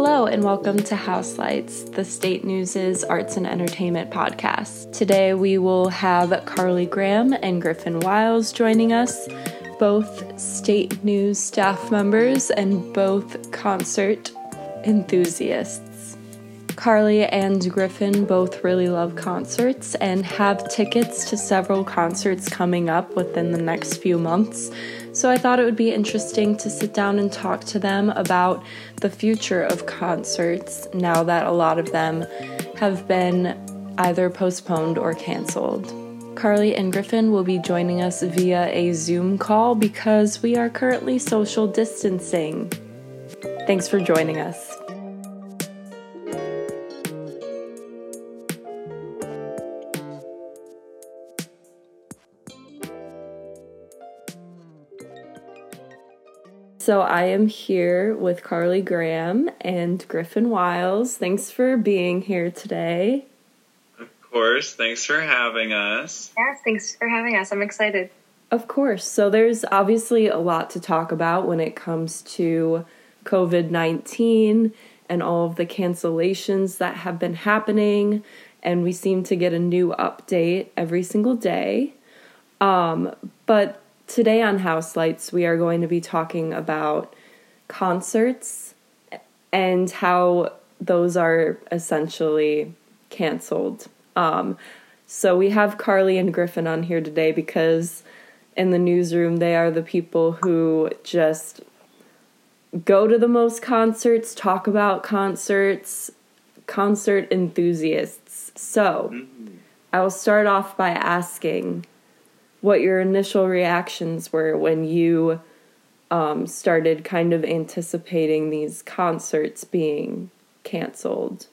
Hello, and welcome to House Lights, the State News' arts and entertainment podcast. Today we will have Carly Graham and Griffin Wiles joining us, both State News staff members and both concert enthusiasts. Carly and Griffin both really love concerts and have tickets to several concerts coming up within the next few months. So I thought it would be interesting to sit down and talk to them about the future of concerts now that a lot of them have been either postponed or canceled. Carly and Griffin will be joining us via a Zoom call because we are currently social distancing. Thanks for joining us. So I am here with Carly Graham and Griffin Wiles. Thanks for being here today. Of course. Thanks for having us. Yes, thanks for having us. I'm excited. Of course. So there's obviously a lot to talk about when it comes to COVID 19 and all of the cancellations that have been happening. And we seem to get a new update every single day. Um, but today on House Lights, we are going to be talking about concerts and how those are essentially canceled. Um, so we have Carly and Griffin on here today because in the newsroom, they are the people who just go to the most concerts, talk about concerts, concert enthusiasts. So mm-hmm. I will start off by asking what your initial reactions were when you um, started kind of anticipating these concerts being canceled.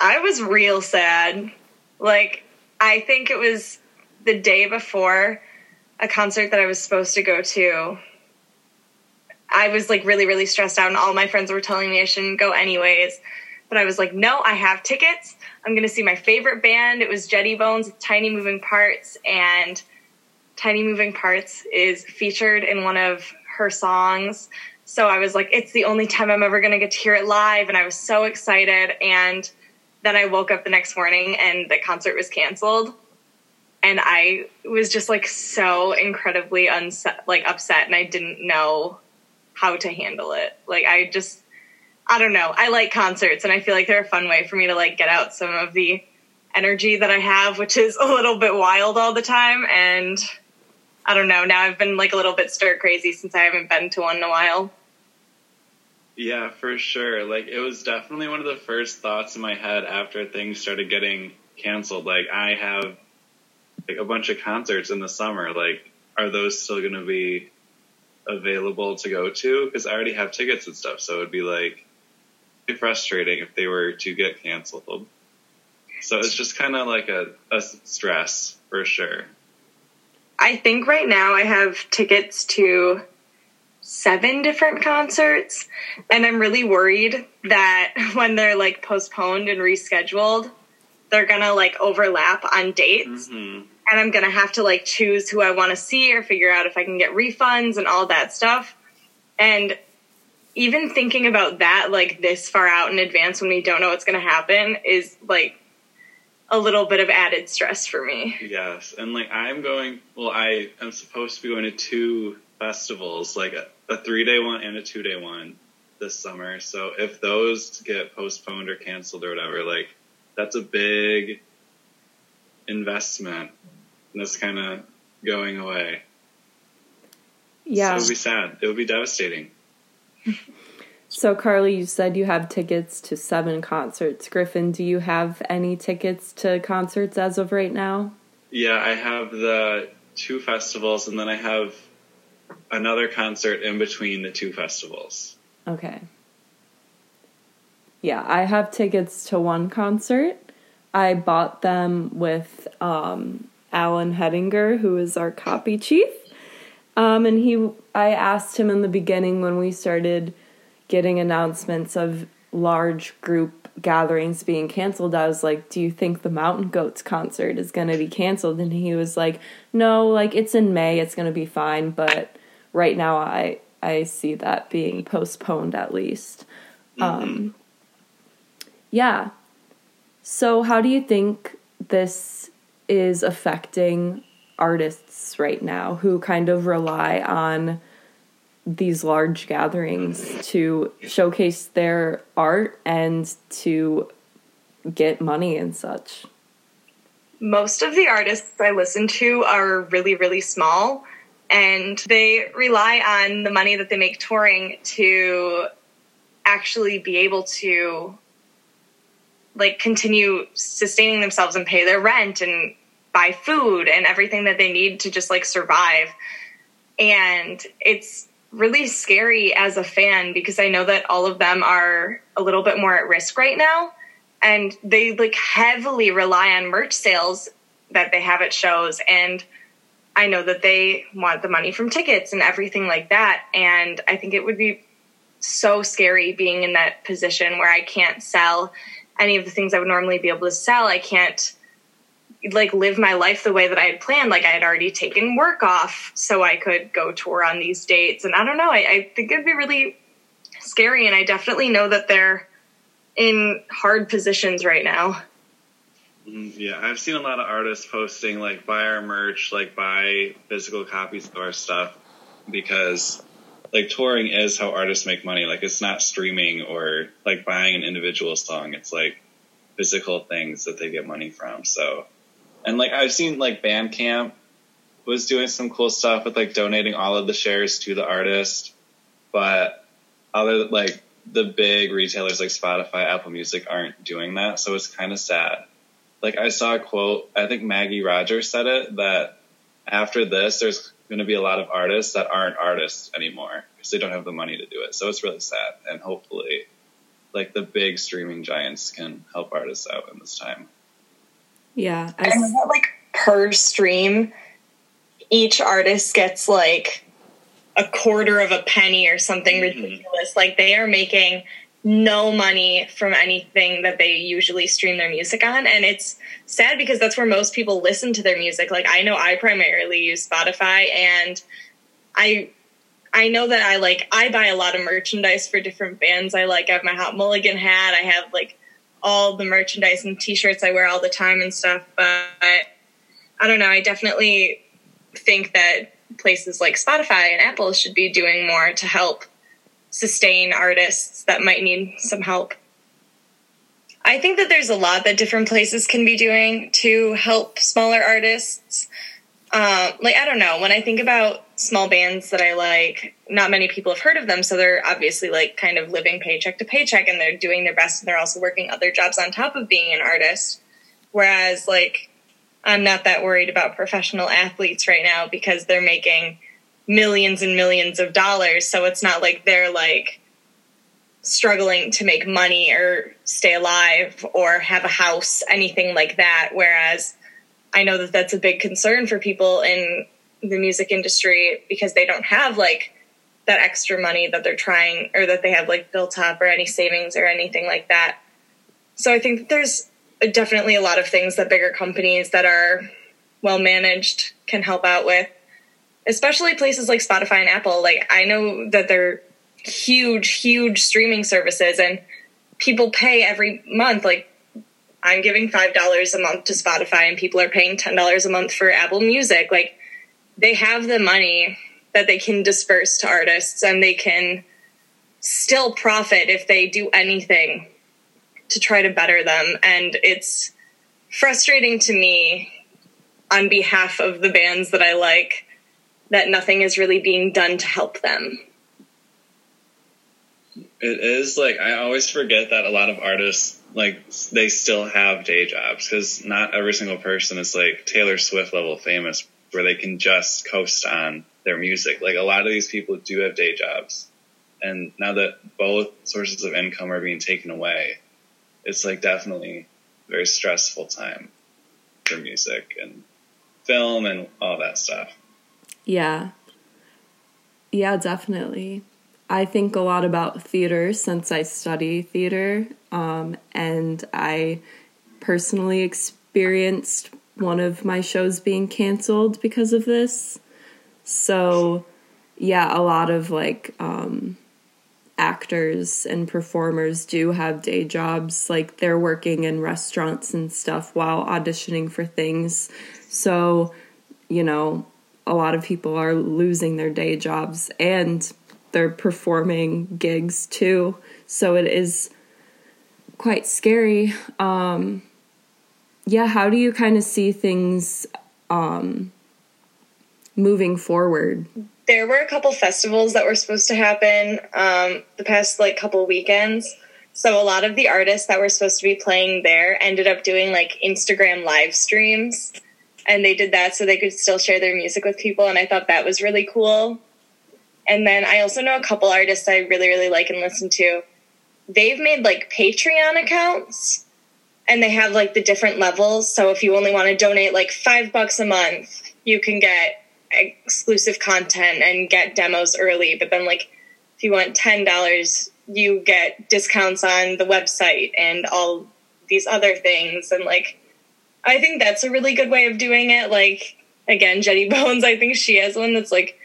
I was real sad. Like, I think it was the day before a concert that I was supposed to go to. I was like really, really stressed out, and all my friends were telling me I shouldn't go anyways. But I was like, no, I have tickets. I'm going to see my favorite band. It was Jetty Bones, Tiny Moving Parts, and Tiny Moving Parts is featured in one of her songs. So I was like, it's the only time I'm ever going to get to hear it live. And I was so excited. And then I woke up the next morning and the concert was canceled. And I was just like so incredibly unset, like upset, and I didn't know how to handle it. Like, I just I don't know. I like concerts and I feel like they're a fun way for me to like get out some of the energy that I have, which is a little bit wild all the time. And I don't know. Now I've been like a little bit stir crazy since I haven't been to one in a while. Yeah, for sure. Like it was definitely one of the first thoughts in my head after things started getting canceled. Like I have like a bunch of concerts in the summer. Like are those still going to be available to go to? Because I already have tickets and stuff. So it'd be like frustrating if they were to get canceled. So it's just kind of like a, a stress for sure. I think right now I have tickets to seven different concerts, and I'm really worried that when they're like postponed and rescheduled, they're gonna like overlap on dates. Mm-hmm. And I'm gonna have to like choose who I wanna see or figure out if I can get refunds and all that stuff. And even thinking about that like this far out in advance when we don't know what's going to happen is like a little bit of added stress for me. Yes, and like I'm going. Well, I am supposed to be going to two festivals, like a, a three day one and a two day one this summer. So if those get postponed or canceled or whatever, like that's a big investment, and it's kind of going away. Yeah, so it would be sad. It would be devastating. So, Carly, you said you have tickets to seven concerts. Griffin, do you have any tickets to concerts as of right now? Yeah, I have the two festivals, and then I have another concert in between the two festivals. Okay. Yeah, I have tickets to one concert. I bought them with um, Alan Hedinger, who is our copy chief. Um, and he, I asked him in the beginning when we started getting announcements of large group gatherings being canceled, I was like, Do you think the Mountain Goats concert is going to be canceled? And he was like, No, like it's in May, it's going to be fine. But right now, I, I see that being postponed at least. Um, yeah. So, how do you think this is affecting artists right now who kind of rely on these large gatherings to showcase their art and to get money and such? Most of the artists I listen to are really, really small and they rely on the money that they make touring to actually be able to like continue sustaining themselves and pay their rent and buy food and everything that they need to just like survive. And it's really scary as a fan because I know that all of them are a little bit more at risk right now and they like heavily rely on merch sales that they have at shows and I know that they want the money from tickets and everything like that and I think it would be so scary being in that position where I can't sell any of the things I would normally be able to sell. I can't like live my life the way that I had planned. Like I had already taken work off so I could go tour on these dates. And I don't know, I, I think it'd be really scary. And I definitely know that they're in hard positions right now. Mm, yeah, I've seen a lot of artists posting like buy our merch, like buy physical copies of our stuff because like touring is how artists make money. Like it's not streaming or like buying an individual song. It's like physical things that they get money from. So, and like I've seen like Bandcamp was doing some cool stuff with like donating all of the shares to the artist, but other like the big retailers like Spotify, Apple Music aren't doing that. So it's kind of sad. Like I saw a quote, I think Maggie Rogers said it that after this, there's going to be a lot of artists that aren't artists anymore because they don't have the money to do it. So it's really sad. And hopefully, like the big streaming giants can help artists out in this time. Yeah. I know that like per stream, each artist gets like a quarter of a penny or something mm-hmm. ridiculous. Like they are making no money from anything that they usually stream their music on and it's sad because that's where most people listen to their music like i know i primarily use spotify and i i know that i like i buy a lot of merchandise for different bands i like i have my hot mulligan hat i have like all the merchandise and t-shirts i wear all the time and stuff but i don't know i definitely think that places like spotify and apple should be doing more to help sustain artists that might need some help. I think that there's a lot that different places can be doing to help smaller artists. Um, like, I don't know, when I think about small bands that I like, not many people have heard of them. So they're obviously like kind of living paycheck to paycheck and they're doing their best and they're also working other jobs on top of being an artist. Whereas, like, I'm not that worried about professional athletes right now because they're making millions and millions of dollars. So it's not like they're like struggling to make money or stay alive or have a house, anything like that. Whereas I know that that's a big concern for people in the music industry because they don't have like that extra money that they're trying or that they have like built up or any savings or anything like that. So I think that there's definitely a lot of things that bigger companies that are well managed can help out with especially places like Spotify and Apple. Like I know that they're huge, huge streaming services, and people pay every month. Like I'm giving five dollars a month to Spotify, and people are paying ten dollars a month for Apple Music. Like they have the money that they can disperse to artists, and they can still profit if they do anything to try to better them. And it's frustrating to me on behalf of the bands that I like that nothing is really being done to help them. It is like I always forget that a lot of artists like they still have day jobs because not every single person is like Taylor Swift level famous where they can just coast on their music. Like a lot of these people do have day jobs. And now that both sources of income are being taken away, it's like definitely a very stressful time for music and film and all that stuff. Yeah. Yeah, definitely. I think a lot about theater since I study theater, um, and I personally experienced one of my shows being canceled because of this. So, yeah, a lot of like um, actors and performers do have day jobs like they're working in restaurants and stuff while auditioning for things so you know a lot of people are losing their day jobs and they're performing gigs too so it is quite scary um yeah how do you kind of see things um moving forward there were a couple festivals that were supposed to happen um, the past like couple weekends. So a lot of the artists that were supposed to be playing there ended up doing like Instagram live streams, and they did that so they could still share their music with people. And I thought that was really cool. And then I also know a couple artists I really really like and listen to. They've made like Patreon accounts, and they have like the different levels. So if you only want to donate like five bucks a month, you can get exclusive content and get demos early. But then, like, if you want ten dollars, you get discounts on the website and all these other things. And like, I think that's a really good way of doing it. Like, again, Jetty Bones, I think she has one that's like,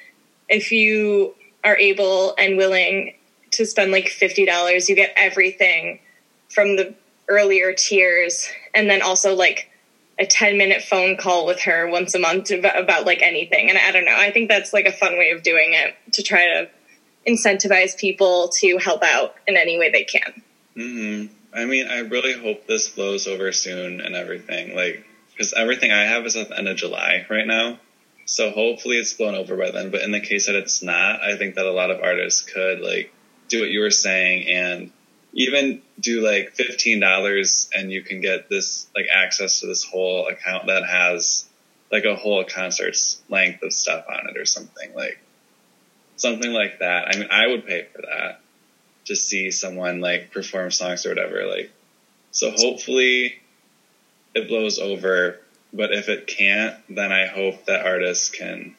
if you are able and willing to spend like fifty dollars, you get everything from the earlier tiers, and then also like a 10 minute phone call with her once a month about, about, like anything. And I don't know, I think that's like a fun way of doing it to try to incentivize people to help out in any way they can. Mm-hmm. I mean, I really hope this blows over soon and everything. Like, because everything I have is at the end of July right now. So hopefully it's blown over by then. But in the case that it's not, I think that a lot of artists could like do what you were saying and even do like fifteen dollars and you can get this like access to this whole account that has like a whole concert's length of stuff on it or something like something like that. I mean, I would pay for that to see someone like perform songs or whatever. Like, so hopefully it blows over. But if it can't, then I hope that artists can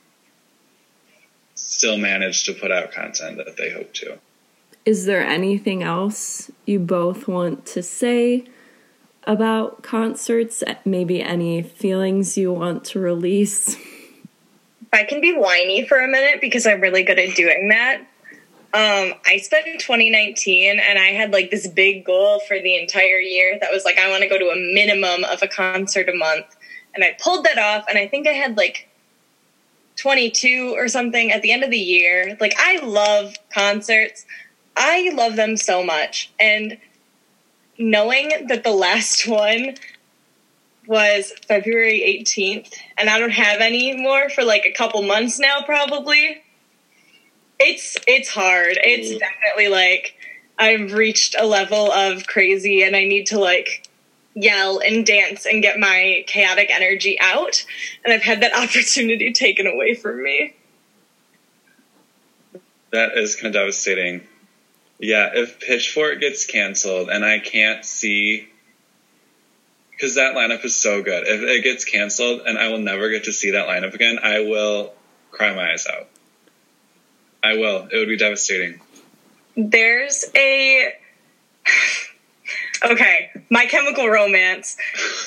still manage to put out content that they hope to is there anything else you both want to say about concerts? Maybe any feelings you want to release? I can be whiny for a minute because I'm really good at doing that. Um, I spent 2019 and I had like this big goal for the entire year that was like, I want to go to a minimum of a concert a month. And I pulled that off, and I think I had like 22 or something at the end of the year. Like, I love concerts. I love them so much. And knowing that the last one was February 18th, and I don't have any more for like a couple months now, probably. It's it's hard. It's mm. definitely like I've reached a level of crazy, and I need to like yell and dance and get my chaotic energy out. And I've had that opportunity taken away from me. That is kind of devastating. Yeah, if Pitchfork gets canceled and I can't see, because that lineup is so good. If it gets canceled and I will never get to see that lineup again, I will cry my eyes out. I will. It would be devastating. There's a. okay, My Chemical Romance.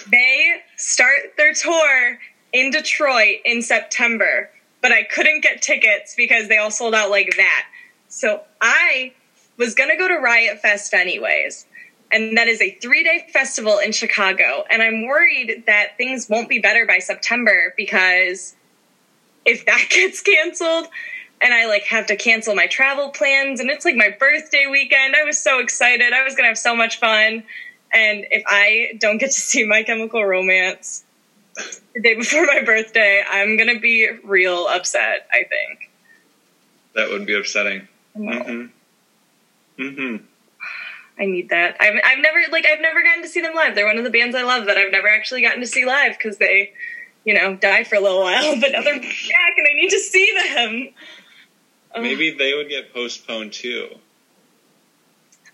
They start their tour in Detroit in September, but I couldn't get tickets because they all sold out like that. So I was going to go to Riot Fest anyways. And that is a three day festival in Chicago. And I'm worried that things won't be better by September because if that gets canceled and I like have to cancel my travel plans and it's like my birthday weekend, I was so excited. I was going to have so much fun. And if I don't get to see my chemical romance the day before my birthday, I'm going to be real upset, I think. That would be upsetting. Mm-hmm. Mm-hmm. I need that. I've I've never like I've never gotten to see them live. They're one of the bands I love that I've never actually gotten to see live because they, you know, died for a little while. But now they're back and I need to see them. Maybe they would get postponed too.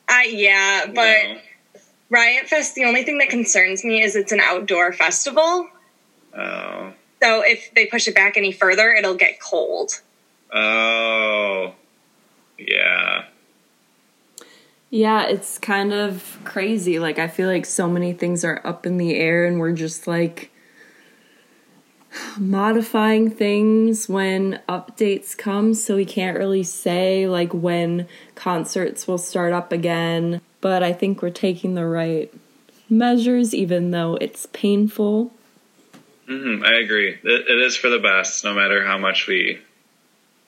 Uh, yeah, but you know? Riot Fest. The only thing that concerns me is it's an outdoor festival. Oh. So if they push it back any further, it'll get cold. Oh. Yeah. Yeah, it's kind of crazy. Like, I feel like so many things are up in the air, and we're just like modifying things when updates come, so we can't really say like when concerts will start up again. But I think we're taking the right measures, even though it's painful. Mm-hmm, I agree. It, it is for the best, no matter how much we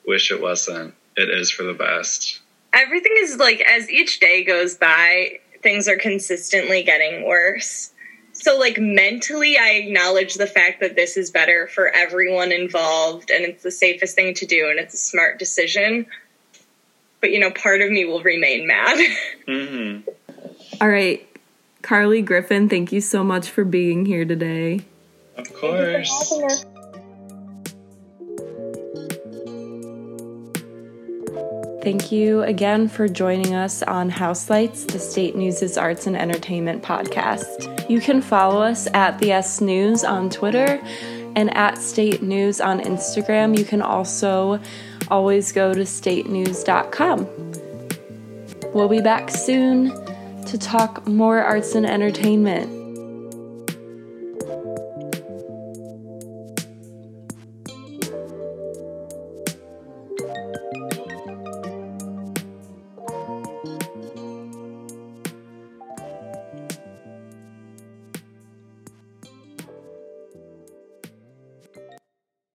wish it wasn't. It is for the best. Everything is like, as each day goes by, things are consistently getting worse. So, like, mentally, I acknowledge the fact that this is better for everyone involved and it's the safest thing to do and it's a smart decision. But, you know, part of me will remain mad. Mm-hmm. All right, Carly Griffin, thank you so much for being here today. Of course. Thank you again for joining us on House Lights, the State News' arts and entertainment podcast. You can follow us at the S News on Twitter and at State News on Instagram. You can also always go to statenews.com. We'll be back soon to talk more arts and entertainment.